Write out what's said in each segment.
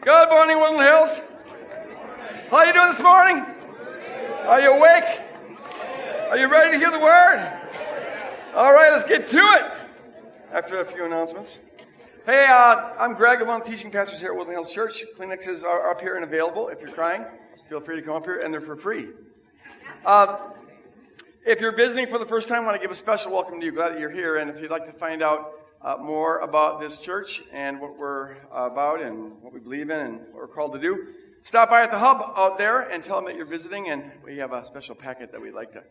Good morning, Woodland Hills. How are you doing this morning? Are you awake? Are you ready to hear the word? All right, let's get to it. After a few announcements. Hey, uh, I'm Greg. I'm one of the teaching pastors here at Woodland Hills Church. Kleenexes are up here and available. If you're crying, feel free to come up here, and they're for free. Uh, if you're visiting for the first time, I want to give a special welcome to you. Glad that you're here. And if you'd like to find out uh, more about this church and what we're about and what we believe in and what we're called to do, stop by at the hub out there and tell them that you're visiting. And we have a special packet that we'd like to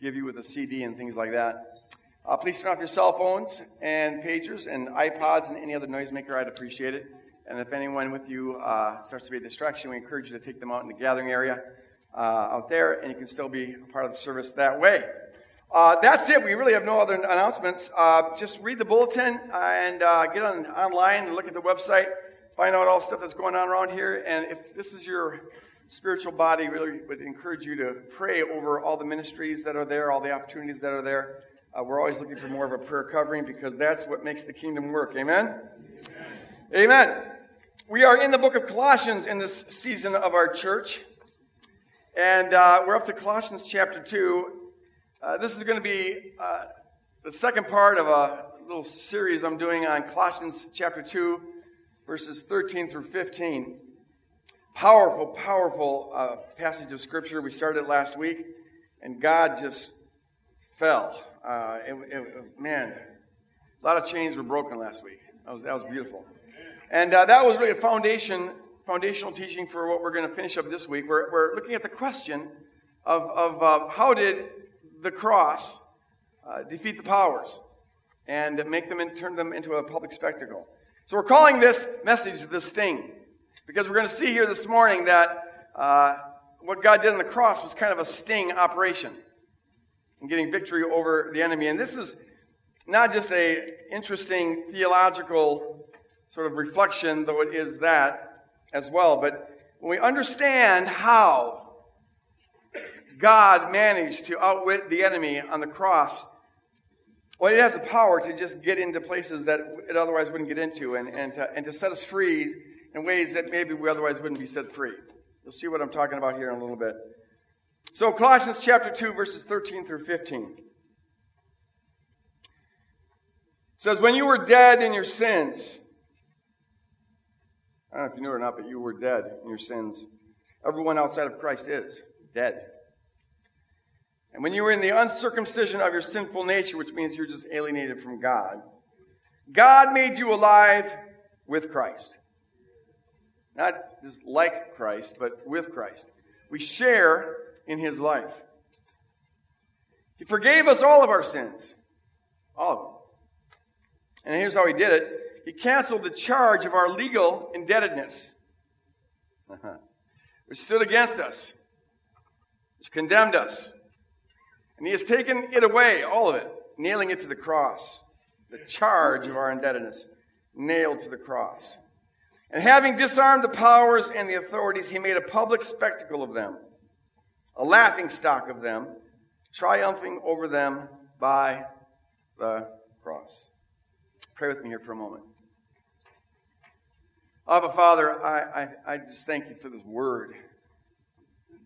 give you with a CD and things like that. Uh, please turn off your cell phones and pagers and iPods and any other noisemaker. I'd appreciate it. And if anyone with you uh, starts to be a distraction, we encourage you to take them out in the gathering area uh, out there, and you can still be a part of the service that way. Uh, that's it. We really have no other announcements. Uh, just read the bulletin and uh, get on online and look at the website, find out all the stuff that's going on around here. And if this is your spiritual body, we really would encourage you to pray over all the ministries that are there, all the opportunities that are there. Uh, we're always looking for more of a prayer covering because that's what makes the kingdom work. Amen? Amen. Amen. We are in the book of Colossians in this season of our church. And uh, we're up to Colossians chapter 2. Uh, this is going to be uh, the second part of a little series I'm doing on Colossians chapter 2, verses 13 through 15. Powerful, powerful uh, passage of Scripture. We started last week, and God just fell. Uh, it, it, man, a lot of chains were broken last week. That was, that was beautiful. And uh, that was really a foundation foundational teaching for what we're going to finish up this week. We're, we're looking at the question of, of uh, how did the cross uh, defeat the powers and make them and turn them into a public spectacle. So we're calling this message the sting because we're going to see here this morning that uh, what God did on the cross was kind of a sting operation in getting victory over the enemy. And this is not just a interesting theological sort of reflection, though it is that as well. But when we understand how God managed to outwit the enemy on the cross, well, it has the power to just get into places that it otherwise wouldn't get into and, and, to, and to set us free in ways that maybe we otherwise wouldn't be set free. You'll see what I'm talking about here in a little bit. So, Colossians chapter 2, verses 13 through 15. says, When you were dead in your sins, I don't know if you knew it or not, but you were dead in your sins. Everyone outside of Christ is dead. And when you were in the uncircumcision of your sinful nature, which means you're just alienated from God, God made you alive with Christ. Not just like Christ, but with Christ. We share in his life. He forgave us all of our sins. All of them. And here's how he did it he canceled the charge of our legal indebtedness, which stood against us, which condemned us. And he has taken it away, all of it, nailing it to the cross. The charge of our indebtedness, nailed to the cross. And having disarmed the powers and the authorities, he made a public spectacle of them, a laughing stock of them, triumphing over them by the cross. Pray with me here for a moment. Abba, Father, I, I, I just thank you for this word,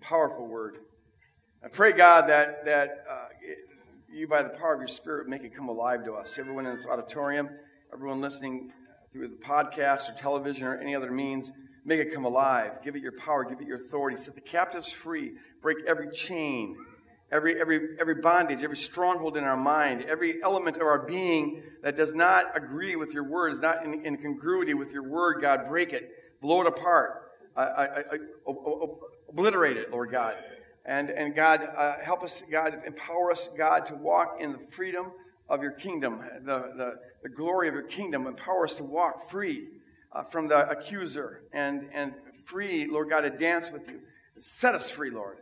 powerful word. I pray, God, that, that uh, you, by the power of your Spirit, make it come alive to us. Everyone in this auditorium, everyone listening through the podcast or television or any other means, make it come alive. Give it your power, give it your authority. Set the captives free, break every chain, every, every, every bondage, every stronghold in our mind, every element of our being that does not agree with your word, is not in, in congruity with your word, God, break it, blow it apart, I, I, I, obliterate it, Lord God. And, and God, uh, help us, God, empower us, God, to walk in the freedom of your kingdom, the, the, the glory of your kingdom. Empower us to walk free uh, from the accuser and, and free, Lord God, to dance with you. Set us free, Lord.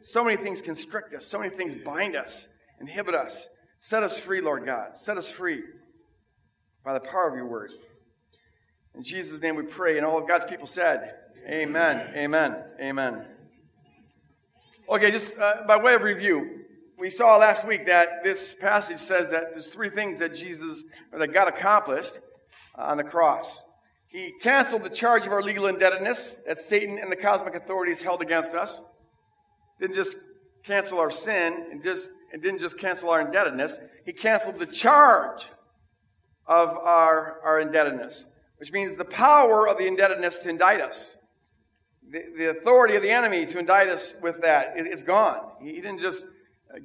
So many things constrict us, so many things bind us, inhibit us. Set us free, Lord God. Set us free by the power of your word. In Jesus' name we pray, and all of God's people said, Amen, amen, amen. Okay, just uh, by way of review, we saw last week that this passage says that there's three things that Jesus, or that God accomplished on the cross. He canceled the charge of our legal indebtedness that Satan and the cosmic authorities held against us. Didn't just cancel our sin and just and didn't just cancel our indebtedness. He canceled the charge of our, our indebtedness, which means the power of the indebtedness to indict us. The, the authority of the enemy to indict us with that, it, it's gone. He didn't just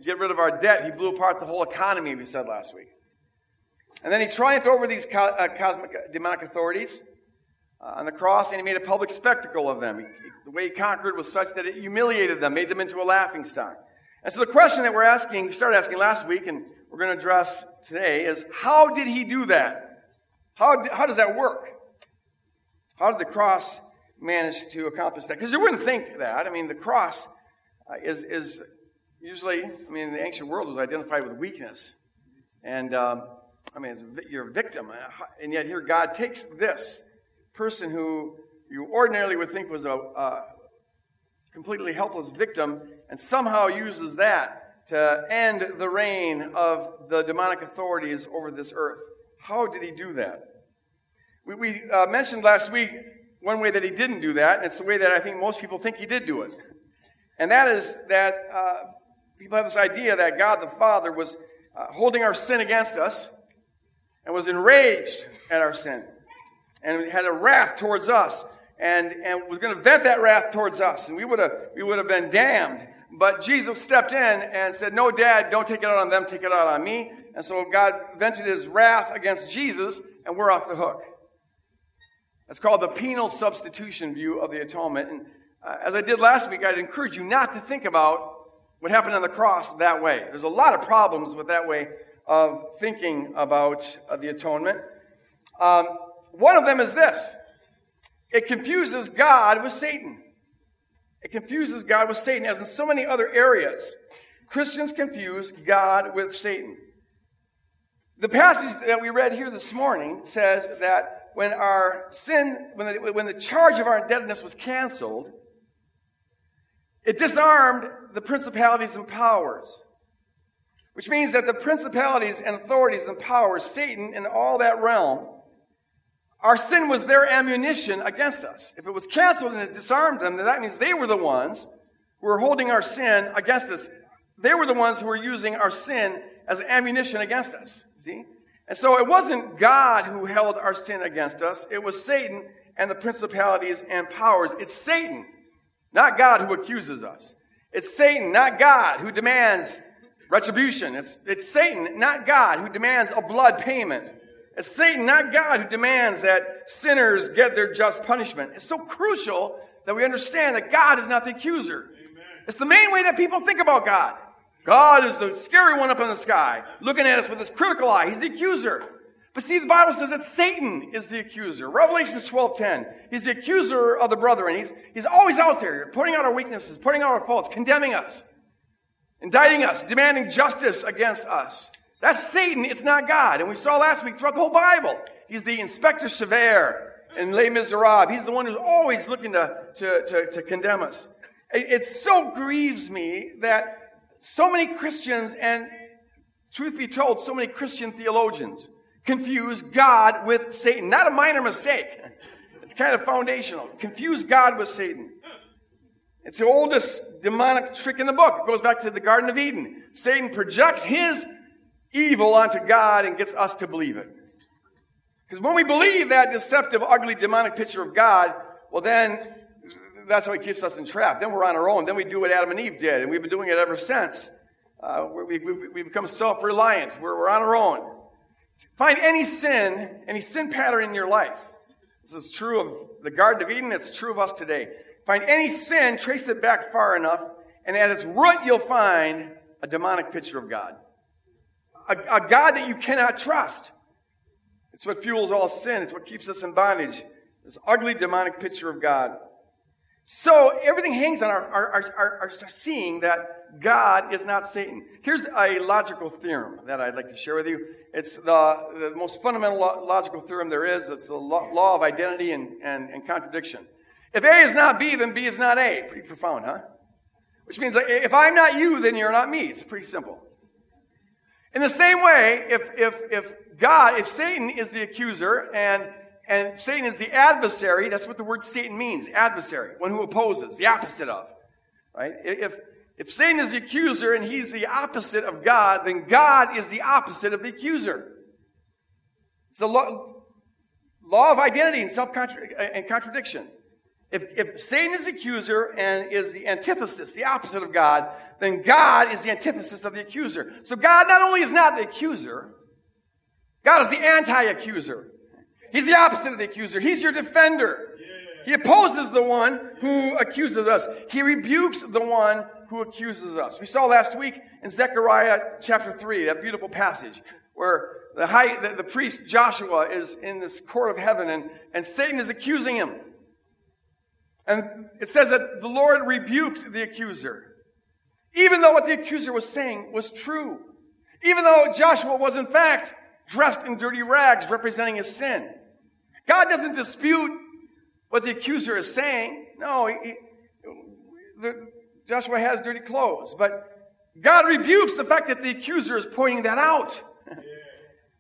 get rid of our debt, he blew apart the whole economy, we said last week. And then he triumphed over these co- uh, cosmic uh, demonic authorities uh, on the cross, and he made a public spectacle of them. He, the way he conquered was such that it humiliated them, made them into a laughing stock. And so the question that we're asking, we started asking last week, and we're going to address today is how did he do that? How, how does that work? How did the cross manage to accomplish that? Because you wouldn't think that. I mean, the cross uh, is, is usually, I mean, the ancient world, was identified with weakness. And, um, I mean, you're a victim. Uh, and yet here God takes this person who you ordinarily would think was a, a completely helpless victim and somehow uses that to end the reign of the demonic authorities over this earth. How did he do that? We, we uh, mentioned last week one way that he didn't do that, and it's the way that I think most people think he did do it. And that is that uh, people have this idea that God the Father was uh, holding our sin against us and was enraged at our sin and had a wrath towards us and, and was going to vent that wrath towards us, and we would have we would have been damned. But Jesus stepped in and said, "No, Dad, don't take it out on them. Take it out on me." And so God vented His wrath against Jesus, and we're off the hook. That's called the penal substitution view of the atonement. And uh, as I did last week, I'd encourage you not to think about what happened on the cross that way. There's a lot of problems with that way of thinking about uh, the atonement. Um, one of them is this it confuses God with Satan. It confuses God with Satan, as in so many other areas. Christians confuse God with Satan. The passage that we read here this morning says that when our sin, when the, when the charge of our indebtedness was canceled, it disarmed the principalities and powers. Which means that the principalities and authorities and powers, Satan and all that realm, our sin was their ammunition against us. If it was canceled and it disarmed them, then that means they were the ones who were holding our sin against us. They were the ones who were using our sin as ammunition against us. See? And so it wasn't God who held our sin against us. It was Satan and the principalities and powers. It's Satan, not God, who accuses us. It's Satan, not God, who demands retribution. It's, it's Satan, not God, who demands a blood payment. It's Satan, not God, who demands that sinners get their just punishment. It's so crucial that we understand that God is not the accuser. Amen. It's the main way that people think about God. God is the scary one up in the sky, looking at us with his critical eye. He's the accuser. But see, the Bible says that Satan is the accuser. Revelation 12:10. He's the accuser of the brethren. He's, he's always out there, pointing out our weaknesses, pointing out our faults, condemning us, indicting us, demanding justice against us. That's Satan, it's not God. And we saw last week throughout the whole Bible. He's the inspector Javert in Les Miserables. He's the one who's always looking to, to, to, to condemn us. It, it so grieves me that so many Christians, and truth be told, so many Christian theologians confuse God with Satan. Not a minor mistake. It's kind of foundational. Confuse God with Satan. It's the oldest demonic trick in the book. It goes back to the Garden of Eden. Satan projects his evil onto God and gets us to believe it. Because when we believe that deceptive, ugly, demonic picture of God, well, then that's how he keeps us entrapped. Then we're on our own. Then we do what Adam and Eve did, and we've been doing it ever since. Uh, we, we, we become self reliant. We're, we're on our own. Find any sin, any sin pattern in your life. This is true of the Garden of Eden, it's true of us today. Find any sin, trace it back far enough, and at its root, you'll find a demonic picture of God a, a God that you cannot trust. It's what fuels all sin. It's what keeps us in bondage. This ugly demonic picture of God. So everything hangs on our, our, our, our, seeing that God is not Satan. Here's a logical theorem that I'd like to share with you. It's the, the most fundamental logical theorem there is. It's the law of identity and, and, and contradiction. If A is not B, then B is not A. Pretty profound, huh? Which means if I'm not you, then you're not me. It's pretty simple. In the same way, if, if, if God, if Satan is the accuser and, And Satan is the adversary. That's what the word Satan means. Adversary. One who opposes. The opposite of. Right? If, if Satan is the accuser and he's the opposite of God, then God is the opposite of the accuser. It's the law, law of identity and self and contradiction. If, if Satan is the accuser and is the antithesis, the opposite of God, then God is the antithesis of the accuser. So God not only is not the accuser, God is the anti-accuser. He's the opposite of the accuser. He's your defender. He opposes the one who accuses us. He rebukes the one who accuses us. We saw last week in Zechariah chapter 3, that beautiful passage where the, high, the, the priest Joshua is in this court of heaven and, and Satan is accusing him. And it says that the Lord rebuked the accuser. Even though what the accuser was saying was true. Even though Joshua was in fact dressed in dirty rags representing his sin. God doesn't dispute what the accuser is saying. No, he, he, Joshua has dirty clothes. But God rebukes the fact that the accuser is pointing that out.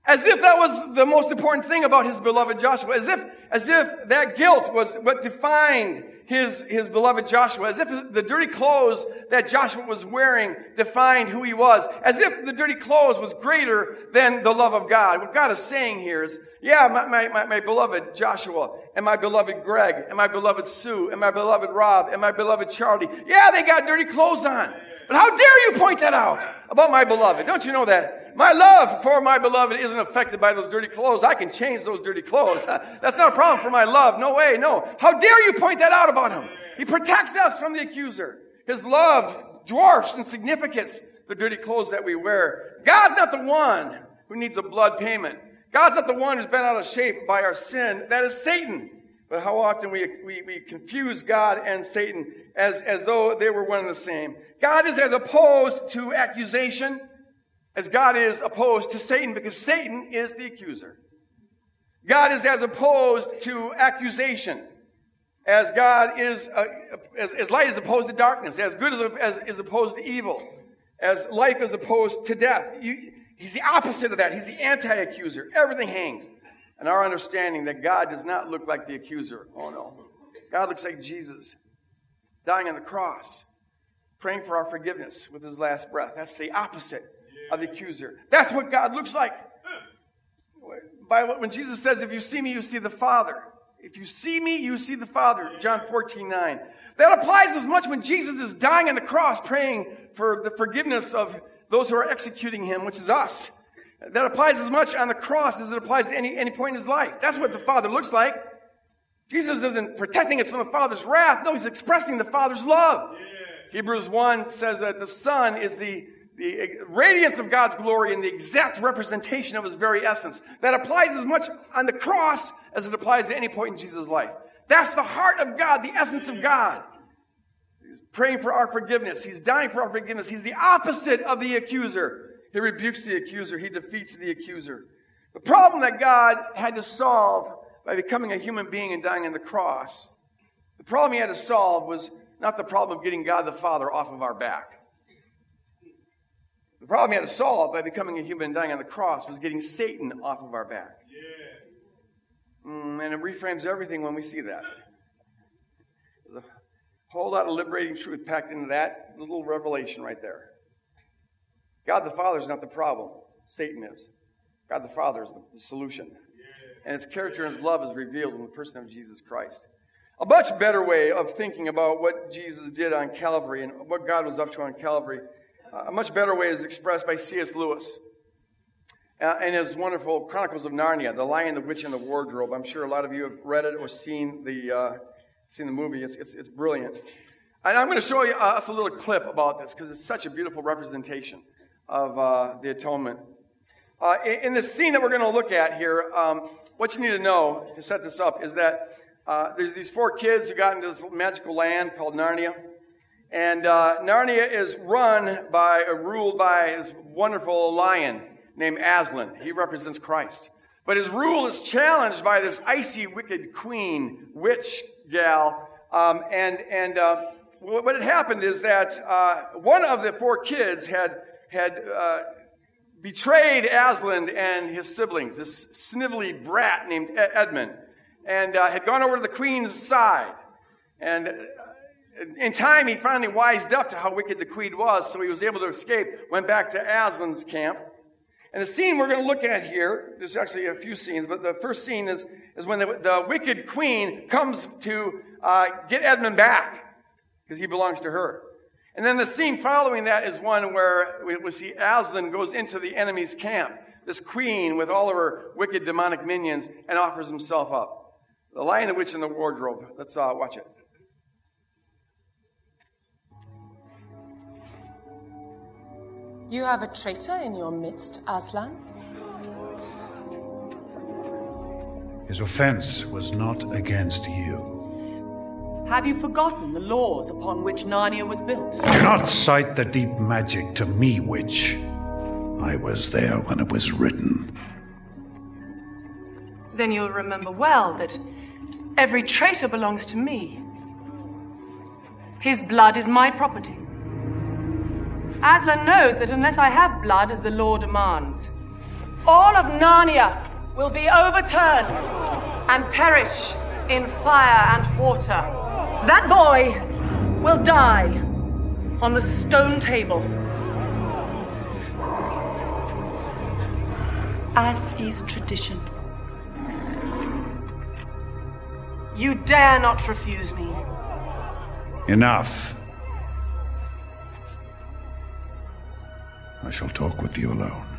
As if that was the most important thing about his beloved Joshua. As if, as if that guilt was what defined his, his beloved Joshua. As if the dirty clothes that Joshua was wearing defined who he was. As if the dirty clothes was greater than the love of God. What God is saying here is, yeah, my, my, my, my beloved Joshua, and my beloved Greg, and my beloved Sue, and my beloved Rob, and my beloved Charlie. Yeah, they got dirty clothes on. But how dare you point that out about my beloved? Don't you know that? My love for my beloved isn't affected by those dirty clothes. I can change those dirty clothes. That's not a problem for my love. No way, no. How dare you point that out about him? He protects us from the accuser. His love dwarfs in significance the dirty clothes that we wear. God's not the one who needs a blood payment. God's not the one who's been out of shape by our sin. That is Satan. But how often we, we, we confuse God and Satan as, as though they were one and the same. God is as opposed to accusation as God is opposed to Satan because Satan is the accuser. God is as opposed to accusation as God is, uh, as, as, light is opposed to darkness, as good as, as is opposed to evil, as life is opposed to death. You, he's the opposite of that. He's the anti-accuser. Everything hangs. And our understanding that God does not look like the accuser. Oh no. God looks like Jesus dying on the cross, praying for our forgiveness with his last breath. That's the opposite of the accuser. That's what God looks like. By when Jesus says, If you see me, you see the Father. If you see me, you see the Father. John 14, 9. That applies as much when Jesus is dying on the cross, praying for the forgiveness of those who are executing him, which is us. That applies as much on the cross as it applies to any, any point in his life. That's what the Father looks like. Jesus isn't protecting us from the Father's wrath. No, he's expressing the Father's love. Yeah. Hebrews 1 says that the Son is the the radiance of God's glory and the exact representation of his very essence. That applies as much on the cross as it applies to any point in Jesus' life. That's the heart of God, the essence of God. He's praying for our forgiveness. He's dying for our forgiveness. He's the opposite of the accuser. He rebukes the accuser. He defeats the accuser. The problem that God had to solve by becoming a human being and dying on the cross, the problem he had to solve was not the problem of getting God the Father off of our back. The problem he had to solve by becoming a human and dying on the cross was getting Satan off of our back. Yeah. Mm, and it reframes everything when we see that. There's a whole lot of liberating truth packed into that little revelation right there. God the Father is not the problem, Satan is. God the Father is the solution. And his character and his love is revealed in the person of Jesus Christ. A much better way of thinking about what Jesus did on Calvary and what God was up to on Calvary a much better way is expressed by C.S. Lewis uh, in his wonderful Chronicles of Narnia, The Lion, the Witch, and the Wardrobe. I'm sure a lot of you have read it or seen the, uh, seen the movie. It's, it's, it's brilliant. And I'm going to show you, uh, us a little clip about this because it's such a beautiful representation of uh, the atonement. Uh, in, in the scene that we're going to look at here, um, what you need to know to set this up is that uh, there's these four kids who got into this magical land called Narnia. And uh, Narnia is run by, uh, ruled by this wonderful lion named Aslan. He represents Christ. But his rule is challenged by this icy, wicked queen, witch gal. Um, and and uh, what had happened is that uh, one of the four kids had, had uh, betrayed Aslan and his siblings, this snivelly brat named Edmund. and uh, had gone over to the queen's side. And in time, he finally wised up to how wicked the queen was, so he was able to escape, went back to Aslan's camp. And the scene we're going to look at here, there's actually a few scenes, but the first scene is, is when the, the wicked queen comes to uh, get Edmund back, because he belongs to her. And then the scene following that is one where we, see Aslan goes into the enemy's camp, this queen with all of her wicked demonic minions, and offers himself up. The Lion, the Witch, and the Wardrobe. Let's uh, watch it. You have a traitor in your midst, Aslan? His offense was not against you. Have you forgotten the laws upon which Narnia was built? Do not cite the deep magic to me, witch. I was there when it was written. Then you'll remember well that every traitor belongs to me. His blood is my property. Aslan knows that unless I have blood as the law demands, all of Narnia will be overturned and perish in fire and water. That boy will die on the stone table. As is tradition. You dare not refuse me. Enough. I shall talk with you alone.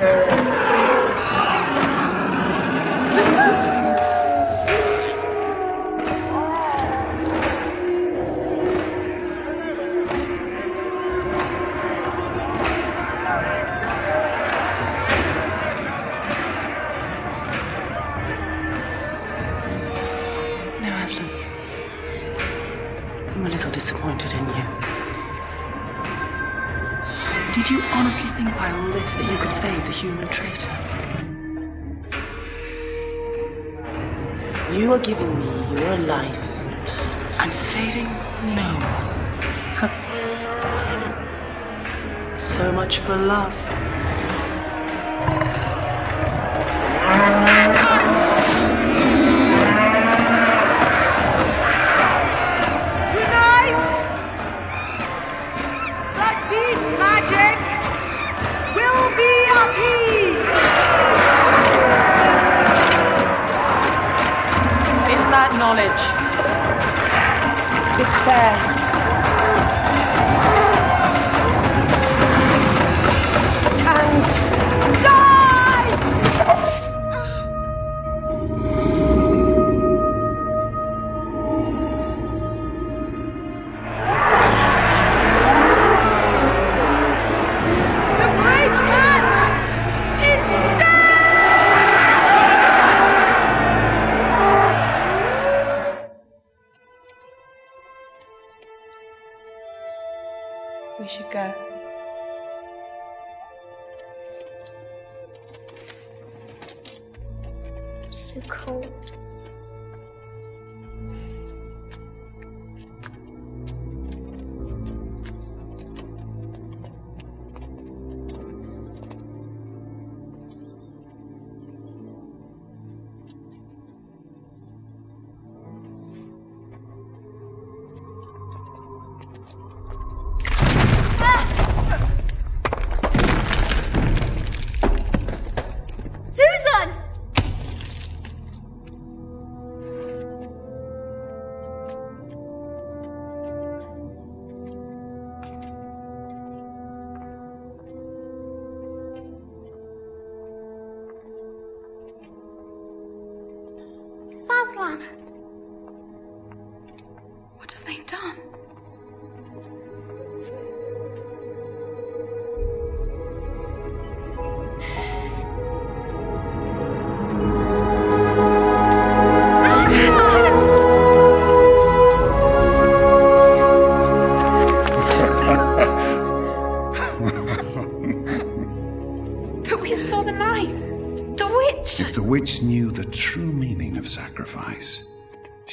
Uh,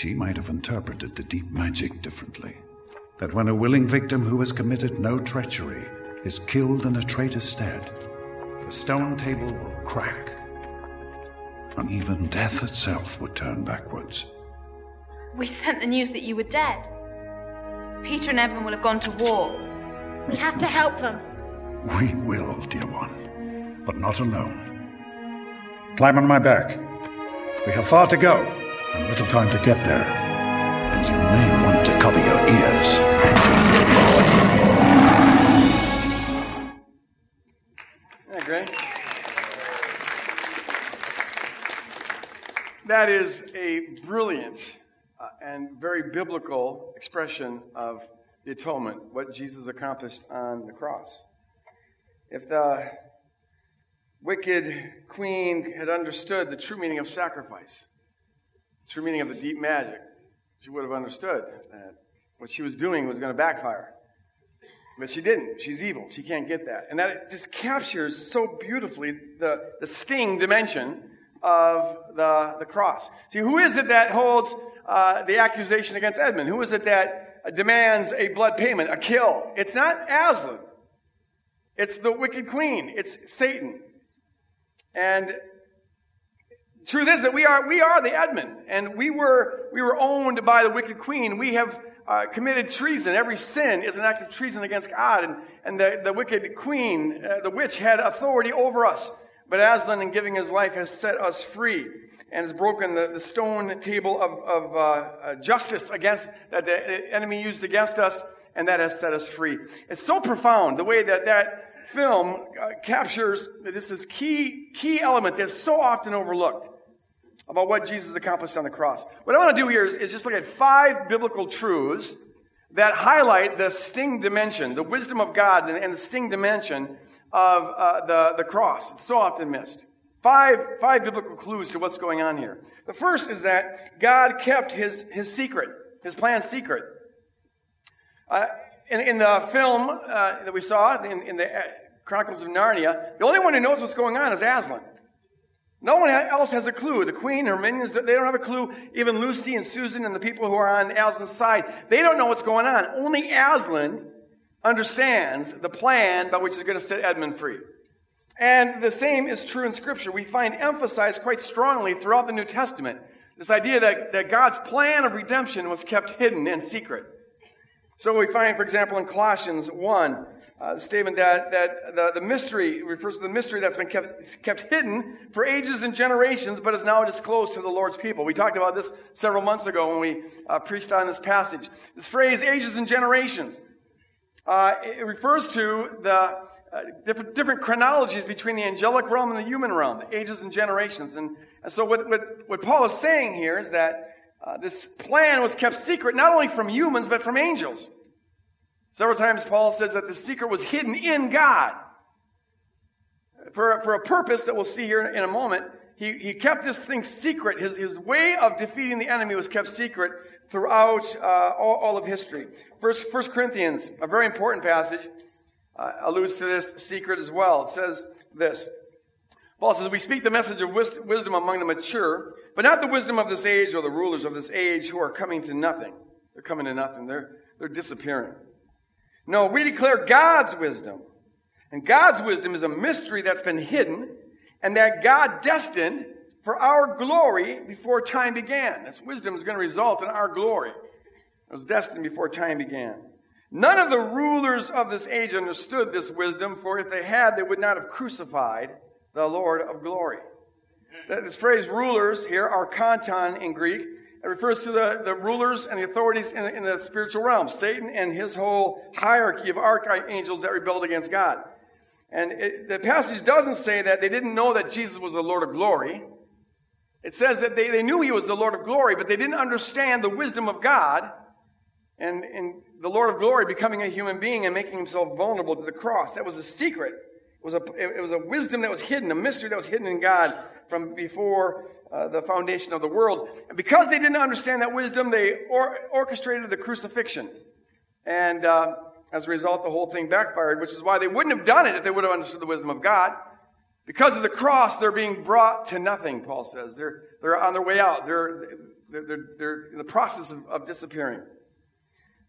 she might have interpreted the deep magic differently. That when a willing victim who has committed no treachery is killed in a traitor's stead, the stone table will crack, and even death itself would turn backwards. We sent the news that you were dead. Peter and Edmund will have gone to war. We have to help them. We will, dear one, but not alone. Climb on my back. We have far to go, and little time to get there. And you may want to cover your ears. Isn't that great? That is a brilliant uh, and very biblical expression of the atonement, what Jesus accomplished on the cross. If the wicked queen had understood the true meaning of sacrifice, the true meaning of the deep magic, she would have understood that what she was doing was going to backfire. But she didn't. She's evil. She can't get that. And that just captures so beautifully the, the sting dimension of the, the cross. See, who is it that holds uh, the accusation against Edmund? Who is it that demands a blood payment, a kill? It's not Aslan. It's the wicked queen. It's Satan. And truth is that we are, we are the Edmund, and we were, we were owned by the wicked queen. We have uh, committed treason. Every sin is an act of treason against God, and, and the, the wicked queen, uh, the witch, had authority over us. But Aslan, in giving his life, has set us free and has broken the, the stone table of, of uh, uh, justice against that the enemy used against us, and that has set us free. It's so profound the way that that film uh, captures this is key key element that's so often overlooked about what Jesus accomplished on the cross. What I want to do here is, is just look at five biblical truths that highlight the sting dimension, the wisdom of God, and, and the sting dimension of uh, the, the cross. It's so often missed. Five, five biblical clues to what's going on here. The first is that God kept his, his secret, his plan secret. Uh, in, in the film uh, that we saw, in, in the uh, Chronicles of Narnia, the only one who knows what's going on is Aslan. No one else has a clue. The queen, her minions, they don't have a clue. Even Lucy and Susan and the people who are on Aslan's side, they don't know what's going on. Only Aslan understands the plan by which is going to set Edmund free. And the same is true in Scripture. We find emphasized quite strongly throughout the New Testament this idea that, that God's plan of redemption was kept hidden and secret. So we find, for example, in Colossians 1, uh, statement that, that the, the mystery refers to the mystery that's been kept, kept hidden for ages and generations, but is now disclosed to the Lord's people. We talked about this several months ago when we uh, preached on this passage. This phrase, ages and generations, uh, it refers to the uh, different, different chronologies between the angelic realm and the human realm, the ages and generations. And, and so what, what, what Paul is saying here is that uh, this plan was kept secret not only from humans, but from angels. Several times Paul says that the secret was hidden in God. For, for a purpose that we'll see here in a moment, he, he kept this thing secret. His, his way of defeating the enemy was kept secret throughout uh, all, all, of history. First, First Corinthians, a very important passage, uh, alludes to this secret as well. It says this. Paul says, We speak the message of wisdom among the mature, but not the wisdom of this age or the rulers of this age who are coming to nothing. They're coming to nothing. They're, they're disappearing. No, we declare God's wisdom. And God's wisdom is a mystery that's been hidden and that God destined for our glory before time began. This wisdom is going to result in our glory. It was destined before time began. None of the rulers of this age understood this wisdom, for if they had, they would not have crucified the Lord of glory. This phrase rulers here, are archonton in Greek, it refers to the, the rulers and the authorities in, in the spiritual realm, Satan and his whole hierarchy of archangels that rebelled against God. And it, the passage doesn't say that they didn't know that Jesus was the Lord of glory. It says that they, they knew he was the Lord of glory, but they didn't understand the wisdom of God And, and the Lord of glory becoming a human being and making himself vulnerable to the cross. That was a secret. Was a, it was a wisdom that was hidden, a mystery that was hidden in God from before uh, the foundation of the world. And because they didn't understand that wisdom, they or, orchestrated the crucifixion. And uh, as a result, the whole thing backfired, which is why they wouldn't have done it if they would have understood the wisdom of God. Because of the cross, they're being brought to nothing, Paul says. They're, they're on their way out. They're, they're, they're, they're in the process of, of disappearing.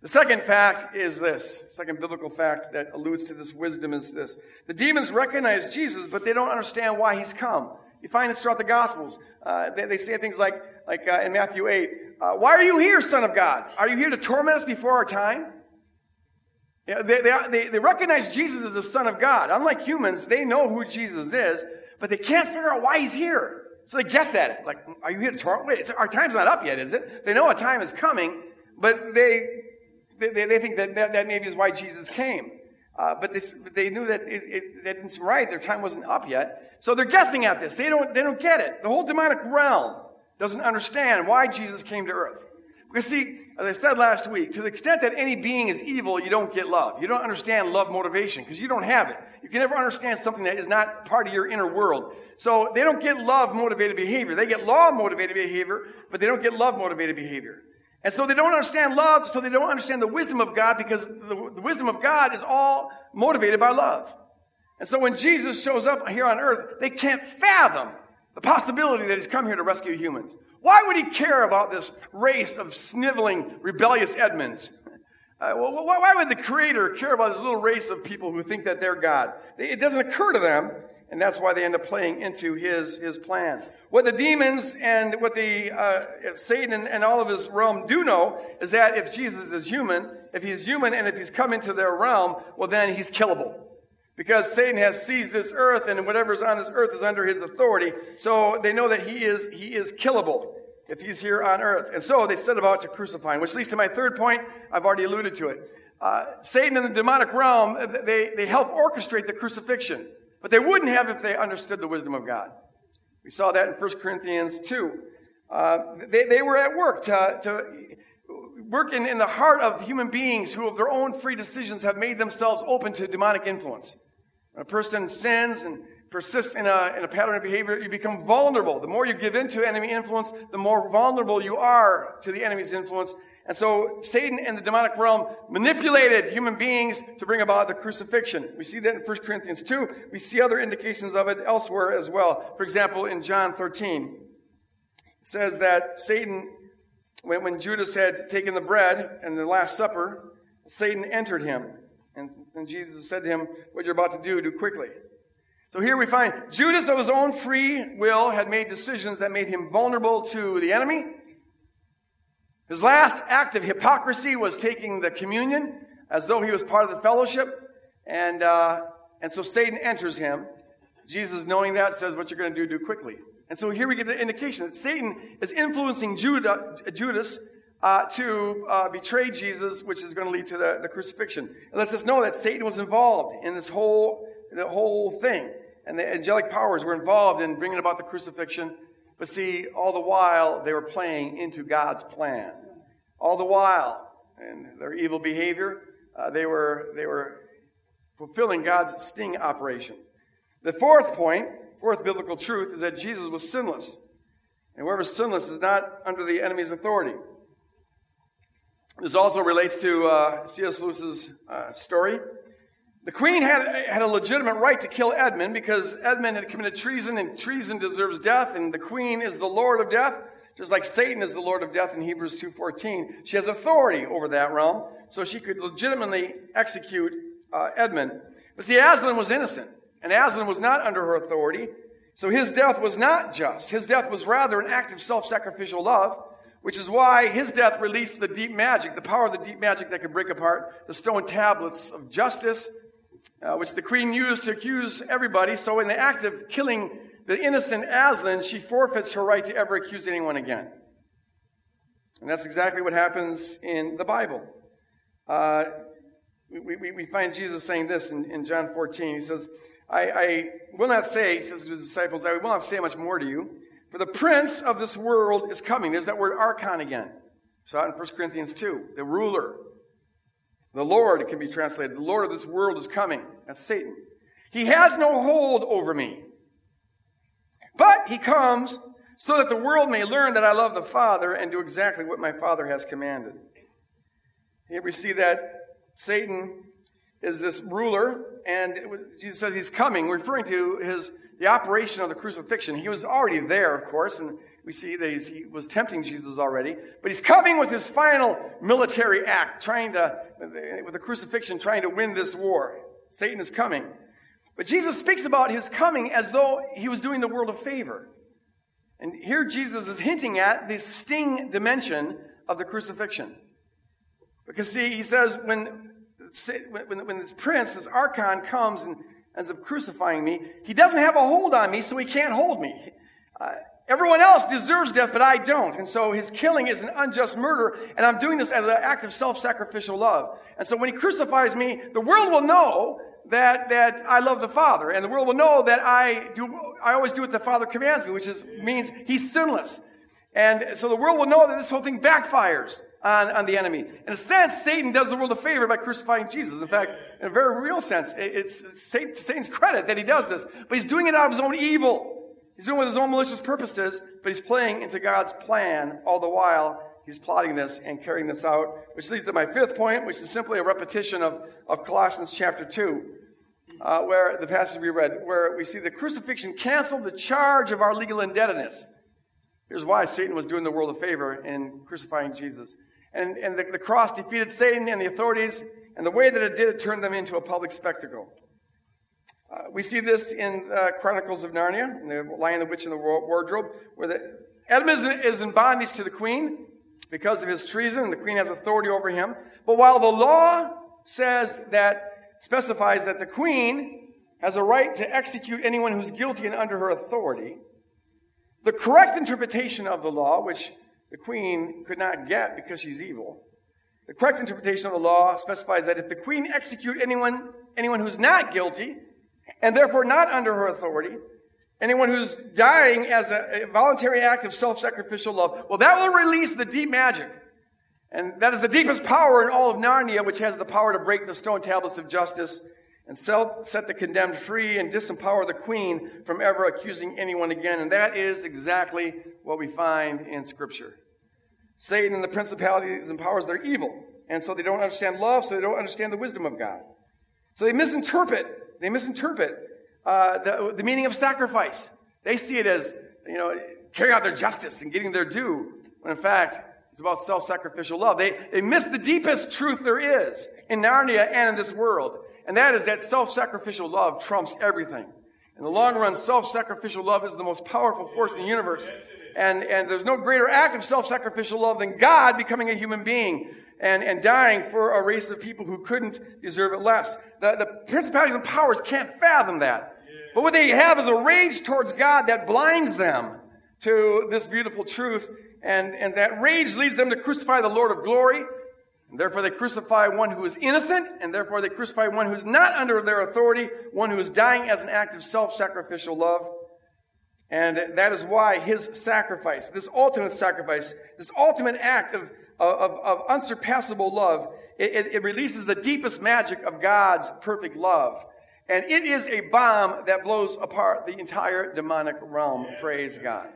The second fact is this, second biblical fact that alludes to this wisdom is this. The demons recognize Jesus, but they don't understand why he's come. You find it throughout the Gospels. Uh, they, they, say things like, like uh, in Matthew 8, uh, Why are you here, Son of God? Are you here to torment us before our time? They, they, they recognize Jesus as the Son of God. Unlike humans, they know who Jesus is, but they can't figure out why he's here. So they guess at it. Like, are you here to torment? Wait, our time's not up yet, is it? They know a time is coming, but they, they, they think that, that, that maybe is why Jesus came. Uh, but this, they knew that it, it, that didn't right. Their time wasn't up yet. So they're guessing at this. They don't, they don't get it. The whole demonic realm doesn't understand why Jesus came to earth. Because see, as I said last week, to the extent that any being is evil, you don't get love. You don't understand love motivation because you don't have it. You can never understand something that is not part of your inner world. So they don't get love motivated behavior. They get law motivated behavior, but they don't get love motivated behavior. And so they don't understand love, so they don't understand the wisdom of God because the, the wisdom of God is all motivated by love. And so when Jesus shows up here on earth, they can't fathom the possibility that he's come here to rescue humans. Why would he care about this race of sniveling, rebellious Edmunds? Uh, why would the Creator care about this little race of people who think that they're God? It doesn't occur to them, and that's why they end up playing into his, his plan. What the demons and what the uh, Satan and, and all of his realm do know is that if Jesus is human, if he's human and if he's come into their realm, well, then he's killable. Because Satan has seized this earth and whatever's on this earth is under his authority. So they know that he is, he is killable if he's here on earth. And so they set about to crucify him, which leads to my third point. I've already alluded to it. Uh, Satan and the demonic realm, they, they help orchestrate the crucifixion. But they wouldn't have if they understood the wisdom of God. We saw that in 1 Corinthians 2. Uh, they, they were at work to, to work in, in the heart of human beings who, of their own free decisions, have made themselves open to demonic influence. When a person sins and persists in a, in a pattern of behavior, you become vulnerable. The more you give in to enemy influence, the more vulnerable you are to the enemy's influence. And so Satan and the demonic realm manipulated human beings to bring about the crucifixion. We see that in 1 Corinthians 2. We see other indications of it elsewhere as well. For example, in John 13, it says that Satan, when, when Judas had taken the bread and the Last Supper, Satan entered him. And, and Jesus said to him, What you're about to do, do quickly. So here we find Judas, of his own free will, had made decisions that made him vulnerable to the enemy. His last act of hypocrisy was taking the communion as though he was part of the fellowship. And, uh, and so Satan enters him. Jesus, knowing that, says, What you're going to do, do quickly. And so here we get the indication that Satan is influencing Judah, Judas uh, to uh, betray Jesus, which is going to lead to the, the crucifixion. It lets us know that Satan was involved in this whole, the whole thing and the angelic powers were involved in bringing about the crucifixion. But see, all the while, they were playing into God's plan. All the while, in their evil behavior, uh, they, were, they were fulfilling God's sting operation. The fourth point, fourth biblical truth, is that Jesus was sinless. And whoever is sinless is not under the enemy's authority. This also relates to uh, C.S. Lewis's uh, story the queen had, had a legitimate right to kill Edmund because Edmund had committed treason and treason deserves death and the queen is the lord of death just like Satan is the lord of death in Hebrews 2.14. She has authority over that realm so she could legitimately execute uh, Edmund. But see, Aslan was innocent and Aslan was not under her authority so his death was not just. His death was rather an act of self-sacrificial love which is why his death released the deep magic, the power of the deep magic that could break apart the stone tablets of justice uh, which the queen used to accuse everybody. So, in the act of killing the innocent Aslan, she forfeits her right to ever accuse anyone again. And that's exactly what happens in the Bible. Uh, we, we, we, find Jesus saying this in, in John 14. He says, I, I, will not say, he says to his disciples, I will not say much more to you, for the prince of this world is coming. There's that word archon again. Saw it in 1 Corinthians 2. The ruler, the Lord, can be translated. The Lord of this world is coming. That's Satan. He has no hold over me. But he comes so that the world may learn that I love the Father and do exactly what my Father has commanded. Here we see that Satan is this ruler, and Jesus says he's coming, referring to his the operation of the crucifixion. He was already there, of course, and we see that he was tempting Jesus already, but he's coming with his final military act, trying to, with the crucifixion, trying to win this war. Satan is coming. But Jesus speaks about his coming as though he was doing the world a favor. And here Jesus is hinting at the sting dimension of the crucifixion. Because see, he says, when, when, when this prince, this archon comes and ends up crucifying me, he doesn't have a hold on me, so he can't hold me. Uh, Everyone else deserves death, but I don't. And so his killing is an unjust murder, and I'm doing this as an act of self-sacrificial love. And so when he crucifies me, the world will know that, that I love the Father, and the world will know that I do, I always do what the Father commands me, which is, means he's sinless. And so the world will know that this whole thing backfires on, on the enemy. In a sense, Satan does the world a favor by crucifying Jesus. In fact, in a very real sense, it's Satan's credit that he does this, but he's doing it out of his own evil. He's doing it with his own malicious purposes, but he's playing into God's plan all the while he's plotting this and carrying this out, which leads to my fifth point, which is simply a repetition of, of Colossians chapter 2, uh, where the passage we read, where we see the crucifixion canceled the charge of our legal indebtedness. Here's why Satan was doing the world a favor in crucifying Jesus. And, and the, the cross defeated Satan and the authorities, and the way that it did, it turned them into a public spectacle. Uh, we see this in uh, Chronicles of Narnia, the Lion, the Witch, and the Wardrobe, where the, is, is in bondage to the queen because of his treason, and the queen has authority over him. But while the law says that, specifies that the queen has a right to execute anyone who's guilty and under her authority, the correct interpretation of the law, which the queen could not get because she's evil, the correct interpretation of the law specifies that if the queen execute anyone, anyone who's not guilty, and therefore not under her authority. Anyone who's dying as a, voluntary act of self sacrificial love, well, that will release the deep magic. And that is the deepest power in all of Narnia, which has the power to break the stone tablets of justice and set the condemned free and disempower the queen from ever accusing anyone again. And that is exactly what we find in Scripture. Satan and the principalities and powers, they're evil. And so they don't understand love, so they don't understand the wisdom of God. So they misinterpret they misinterpret uh, the, the meaning of sacrifice. They see it as, you know, carrying out their justice and getting their due, when in fact, it's about self sacrificial love. They, they miss the deepest truth there is in Narnia and in this world, and that is that self sacrificial love trumps everything. In the long run, self sacrificial love is the most powerful force in the universe. And, and there's no greater act of self sacrificial love than God becoming a human being and, and dying for a race of people who couldn't deserve it less. The, the principalities and powers can't fathom that. But what they have is a rage towards God that blinds them to this beautiful truth. And, and that rage leads them to crucify the Lord of glory. And therefore, they crucify one who is innocent, and therefore, they crucify one who is not under their authority, one who is dying as an act of self sacrificial love. And that is why his sacrifice, this ultimate sacrifice, this ultimate act of of, of unsurpassable love, it, it, releases the deepest magic of God's perfect love. And it is a bomb that blows apart the entire demonic realm. Praise God.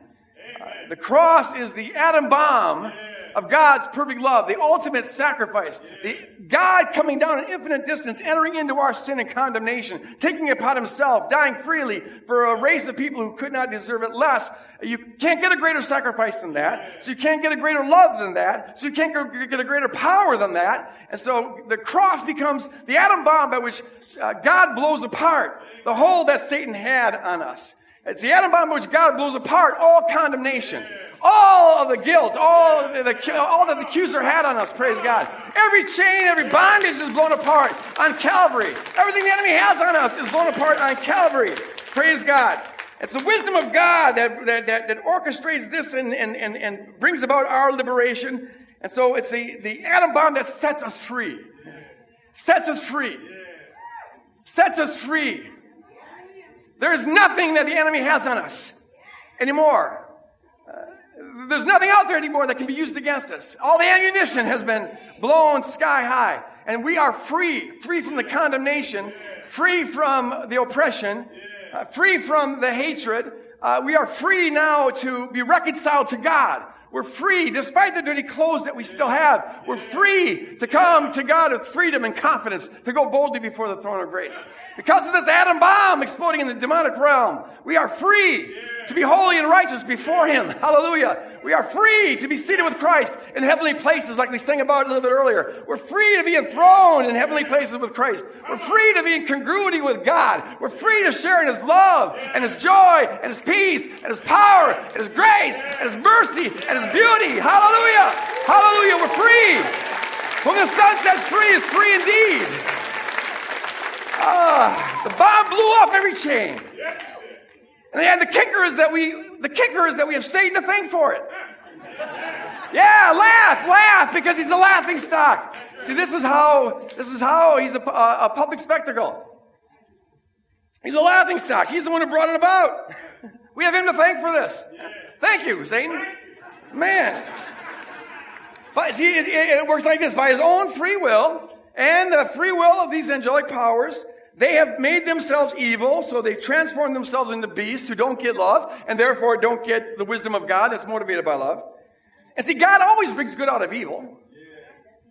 Uh, the cross is the atom bomb of God's perfect love, the ultimate sacrifice. The, God coming down an infinite distance, entering into our sin and condemnation, taking it upon himself, dying freely for a race of people who could not deserve it less. You can't get a greater sacrifice than that. So you can't get a greater love than that. So you can't get a greater power than that. And so the cross becomes the atom bomb by which uh, God blows apart the hold that Satan had on us. It's the atom bomb which God blows apart all condemnation all of the guilt, all, the, all that the accuser had on us, praise God. Every chain, every bondage is blown apart on Calvary. Everything the enemy has on us is blown apart on Calvary. Praise God. It's the wisdom of God that, that, that, that orchestrates this and, and, and, and brings about our liberation. And so it's the, the atom bomb that sets us free. Sets us free. Sets us free. There is nothing that the enemy has on us anymore there's nothing out there anymore that can be used against us. All the ammunition has been blown sky high. And we are free, free from the condemnation, free from the oppression, uh, free from the hatred. Uh, we are free now to be reconciled to God. We're free, despite the dirty clothes that we still have. We're free to come to God with freedom and confidence, to go boldly before the throne of grace. Because of this atom bomb exploding in the demonic realm, we are free to be holy and righteous before Him. Hallelujah. We are free to be seated with Christ in heavenly places, like we sang about a little bit earlier. We're free to be enthroned in heavenly places with Christ. We're free to be in congruity with God. We're free to share in His love and His joy and His peace and His power and His grace and His mercy and Beauty. Hallelujah. Hallelujah. We're free. Whom the Son sets free is free indeed. Ah, the bomb blew up every chain. And, the kicker is that we the kicker is that we have Satan to thank for it. Yeah, laugh, laugh, because he's a laughing stock. See, this is how this is how he's a, a public spectacle. He's a laughing stock. He's the one who brought it about. We have him to thank for this. Thank you, Satan. Man. But see, it, it, works like this: by his own free will and the free will of these angelic powers, they have made themselves evil, so they transform themselves into beasts who don't get love, and therefore don't get the wisdom of God that's motivated by love. And see, God always brings good out of evil.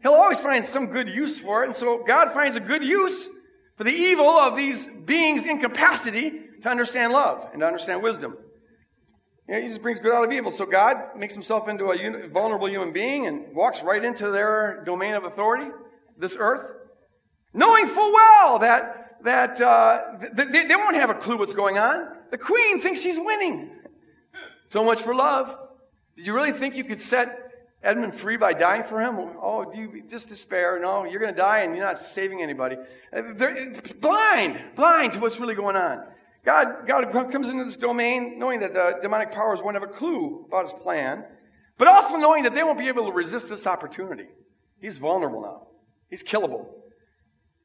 He'll always find some good use for it, and so God finds a good use for the evil of these beings' incapacity to understand love and to understand wisdom. Yeah, he just brings good out of evil. So God makes himself into a vulnerable human being and walks right into their domain of authority, this earth, knowing full well that that uh, they, they won't have a clue what's going on. The queen thinks she's winning. So much for love. Did you really think you could set Edmund free by dying for him? Oh, do you just despair? No, you're going to die and you're not saving anybody. Uh, they're blind, blind to what's really going on. God, God comes into this domain knowing that the demonic powers won't have a clue about his plan, but also knowing that they won't be able to resist this opportunity. He's vulnerable now. He's killable.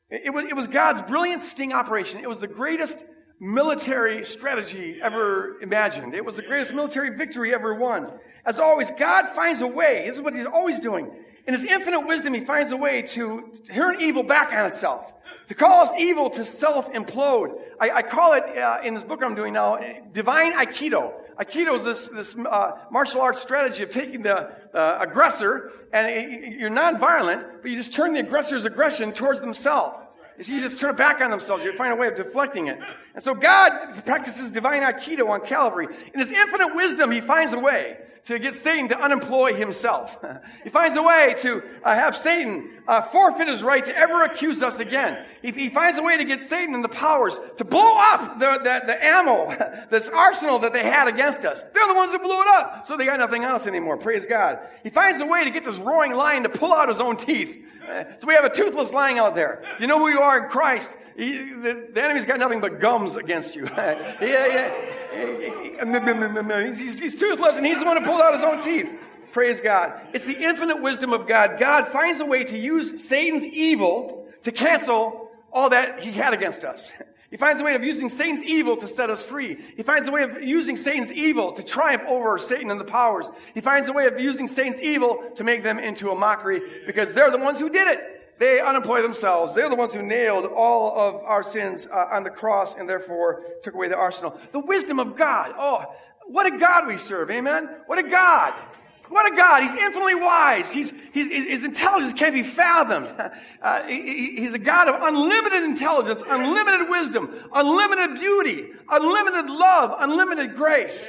It was, it was God's brilliant sting operation. It was the greatest military strategy ever imagined. It was the greatest military victory ever won. As always, God finds a way. This is what He's always doing. In His infinite wisdom, He finds a way to turn evil back on itself, to cause evil to self implode. I, I, call it, uh, in this book I'm doing now, divine Aikido. Aikido is this, this uh, martial arts strategy of taking the uh, aggressor, and it, you're non-violent, but you just turn the aggressor's aggression towards themselves. You see, you just turn it back on themselves. You find a way of deflecting it. And so God practices divine Aikido on Calvary. In his infinite wisdom, he finds a way to get Satan to unemploy himself. he finds a way to uh, have Satan uh, forfeit his right to ever accuse us again. He, he, finds a way to get Satan and the powers to blow up the, the, the ammo, this arsenal that they had against us. They're the ones who blew it up, so they got nothing on us anymore. Praise God. He finds a way to get this roaring lion to pull out his own teeth. So we have a toothless lion out there. You know who you are in Christ. He, the, the, enemy's got nothing but gums against you. yeah, yeah. He's, he's, he's toothless and he's the one who pulled out his own teeth. Praise God. It's the infinite wisdom of God. God finds a way to use Satan's evil to cancel all that he had against us. He finds a way of using Satan's evil to set us free. He finds a way of using Satan's evil to triumph over Satan and the powers. He finds a way of using Satan's evil to make them into a mockery because they're the ones who did it. They unemploy themselves. They're the ones who nailed all of our sins uh, on the cross and therefore took away the arsenal. The wisdom of God. Oh, what a God we serve. Amen. What a God. What a God. He's infinitely wise. He's, he's, his intelligence can't be fathomed. Uh, he, he's a God of unlimited intelligence, unlimited wisdom, unlimited beauty, unlimited love, unlimited grace.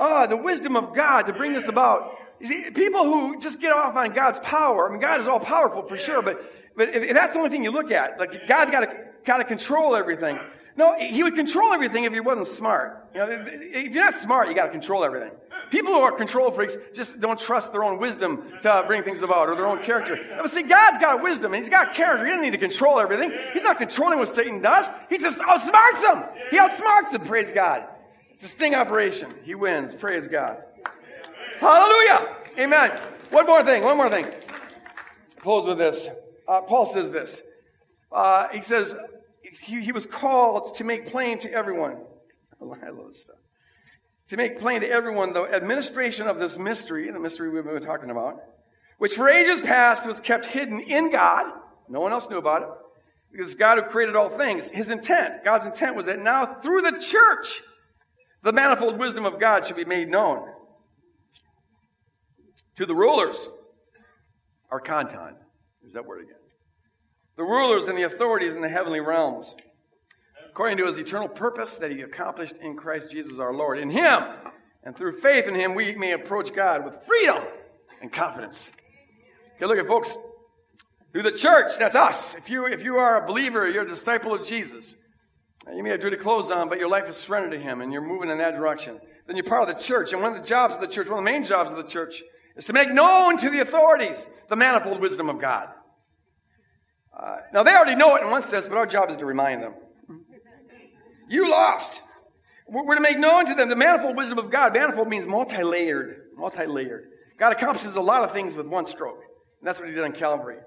Oh, the wisdom of God to bring this about. You see, people who just get off on God's power, I mean, God is all powerful for sure, but, but if, if that's the only thing you look at, like God's got to, got to control everything. No, he would control everything if he wasn't smart. You know, if you're not smart, you got to control everything. People who are control freaks just don't trust their own wisdom to bring things about or their own character. But see, God's got wisdom and He's got character. He doesn't need to control everything. He's not controlling what Satan does. He just outsmarts him. He outsmarts him. Praise God. It's a sting operation. He wins. Praise God. Hallelujah. Amen. One more thing. One more thing. Close with this. Uh, Paul says this. Uh, he says he, he was called to make plain to everyone. I love this stuff to make plain to everyone the administration of this mystery, the mystery we've been talking about, which for ages past was kept hidden in God. No one else knew about it. Because God who created all things, his intent, God's intent was that now through the church, the manifold wisdom of God should be made known. To the rulers, archonton, there's that word again. The rulers and the authorities in the heavenly realms, according to his eternal purpose that he accomplished in Christ Jesus our Lord. In him, and through faith in him, we may approach God with freedom and confidence. Okay, look at folks. Through the church, that's us. If you, if you are a believer, you're a disciple of Jesus. You may have dirty clothes on, but your life is surrendered to Him and you're moving in that direction. Then you're part of the church. And one of the jobs of the church, one of the main jobs of the church, is to make known to the authorities the manifold wisdom of God. Uh, now, they already know it in one sense, but our job is to remind them. You lost. We're to make known to them the manifold wisdom of God. Manifold means multi layered. Multi layered. God accomplishes a lot of things with one stroke. And that's what He did on Calvary.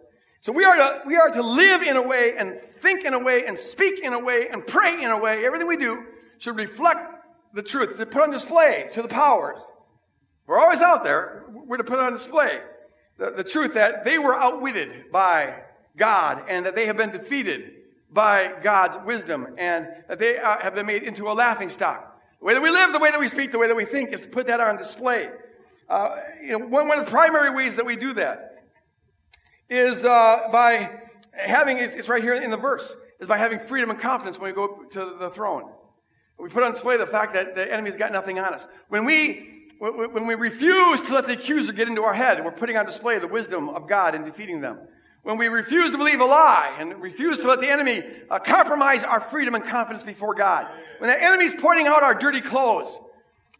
So we are to, we are to live in a way and think in a way and speak in a way and pray in a way. Everything we do should reflect the truth, to put on display to the powers. We're always out there. We're to put on display the, the truth that they were outwitted by God and that they have been defeated by God's wisdom and that they uh, have been made into a laughing stock. The way that we live, the way that we speak, the way that we think is to put that on display. Uh, you know, one, one of the primary ways that we do that is uh, by having, it's right here in the verse, is by having freedom and confidence when we go to the throne. We put on display the fact that the enemy's got nothing on us. When we, when we refuse to let the accuser get into our head, we're putting on display the wisdom of God in defeating them. When we refuse to believe a lie and refuse to let the enemy uh, compromise our freedom and confidence before God. When the enemy's pointing out our dirty clothes,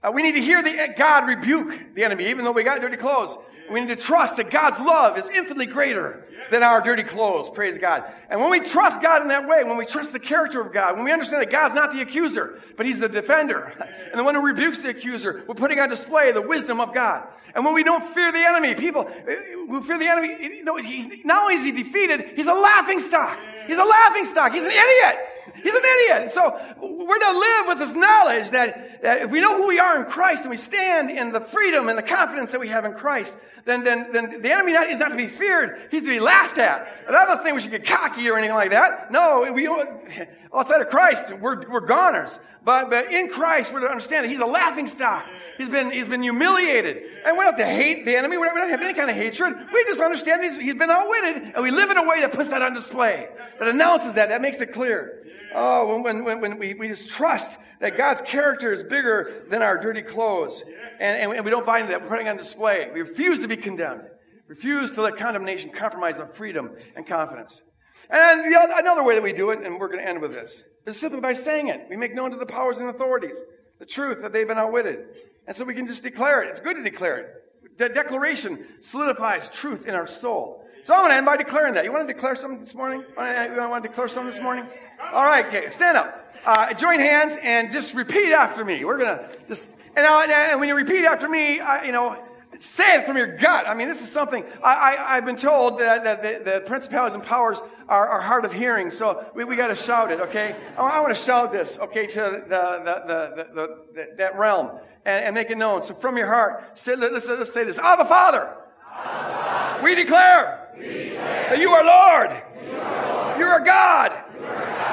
uh, we need to hear the, God rebuke the enemy, even though we got dirty clothes. We need to trust that God's love is infinitely greater than our dirty clothes. Praise God. And when we trust God in that way, when we trust the character of God, when we understand that God's not the accuser, but He's the defender, and the one who rebukes the accuser, we're putting on display the wisdom of God. And when we don't fear the enemy, people uh, who fear the enemy, you know, he's, not only is he defeated, he's a laughing stock. He's a laughing stock. He's an idiot. He's an idiot. So we're to live with this knowledge that, that if we know who we are in Christ and we stand in the freedom and the confidence that we have in Christ, then, then, then the enemy not, is not to be feared. He's to be laughed at. And I'm not saying we should get cocky or anything like that. No, we, outside of Christ, we're, we're goners. But, but in Christ, we're to understand that he's a laughing stock. He's been, he's been humiliated. And we don't have to hate the enemy. We don't, we don't have any kind of hatred. We just understand he's, he's been outwitted. And we live in a way that puts that on display. That announces that. That makes it clear. Oh, when, when, when we, we just trust that God's character is bigger than our dirty clothes. And, and we don't find that we're putting on display. We refuse to be condemned. Refuse to let condemnation compromise our freedom and confidence. And the other, another way that we do it, and we're going to end with this, is simply by saying it. We make known to the powers and authorities the truth that they've been outwitted. And so we can just declare it. It's good to declare it. The declaration solidifies truth in our soul. So I'm going to end by declaring that. You want to declare something this morning? You want to declare something this morning? All right, okay, stand up. Uh, join hands and just repeat after me. We're going to just, and, and when you repeat after me, I, you know, say it from your gut. I mean, this is something, I, have been told that, that the, the, principalities and powers are, are hard of hearing, so we, we got to shout it, okay? I, I want to shout this, okay, to the, the, the, that realm and, and, make it known. So from your heart, say, let's, let's say this Abba Father, Father. We, declare we declare that you are Lord, you are, Lord. You are God.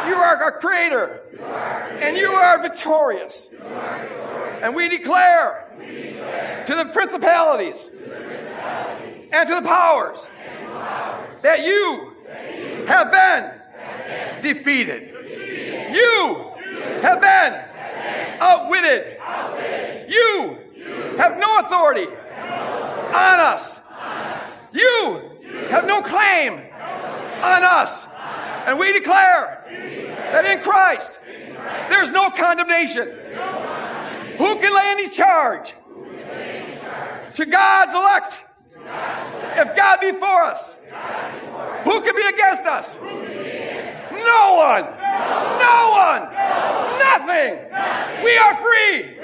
You are our creator. And you are victorious. And we declare, to, the principalities, and to the powers, that you, have been, defeated. You, have been, outwitted. You, have no authority on us. You, have no claim on us. And we declare that in Christ there's no condemnation. Who can lay any charge to God's elect? If God be for us, who can be against us? No one. No one. Nothing. We are free.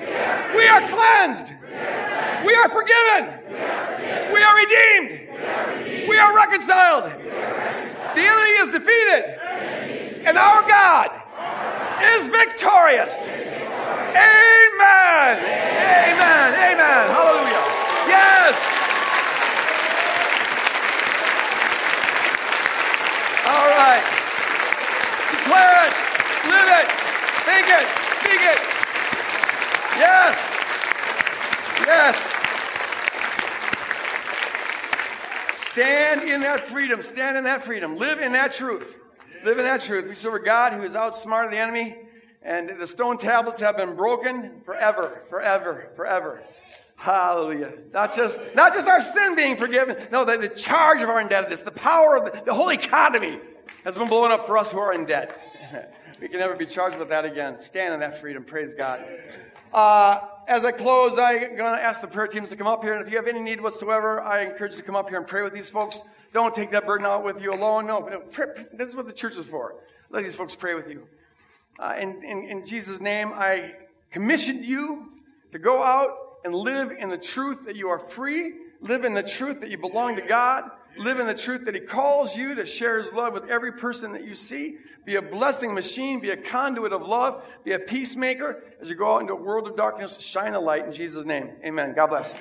We are cleansed. We are forgiven. We are redeemed. We are reconciled. The enemy is defeated. And our God is victorious. Amen. Amen. Amen. Amen. Hallelujah. Yes. All right. Declare it. Live it. Think it. Speak it. Yes. Yes. Stand in that freedom. Stand in that freedom. Live in that truth. Live in that truth. We serve a God who is outsmarted the enemy, and the stone tablets have been broken forever, forever, forever. Hallelujah. Not just, not just our sin being forgiven. No, the, the charge of our indebtedness, the power of the, the whole economy has been blown up for us who are in debt. we can never be charged with that again. Stand in that freedom. Praise God. Uh, as I close, I'm going to ask the prayer teams to come up here. And if you have any need whatsoever, I encourage you to come up here and pray with these folks. Don't take that burden out with you alone. No, this is what the church is for. Let these folks pray with you. Uh, in, in, in Jesus' name, I commissioned you to go out and live in the truth that you are free, live in the truth that you belong to God, live in the truth that He calls you to share His love with every person that you see, be a blessing machine, be a conduit of love, be a peacemaker as you go out into a world of darkness, shine a light in Jesus' name. Amen. God bless.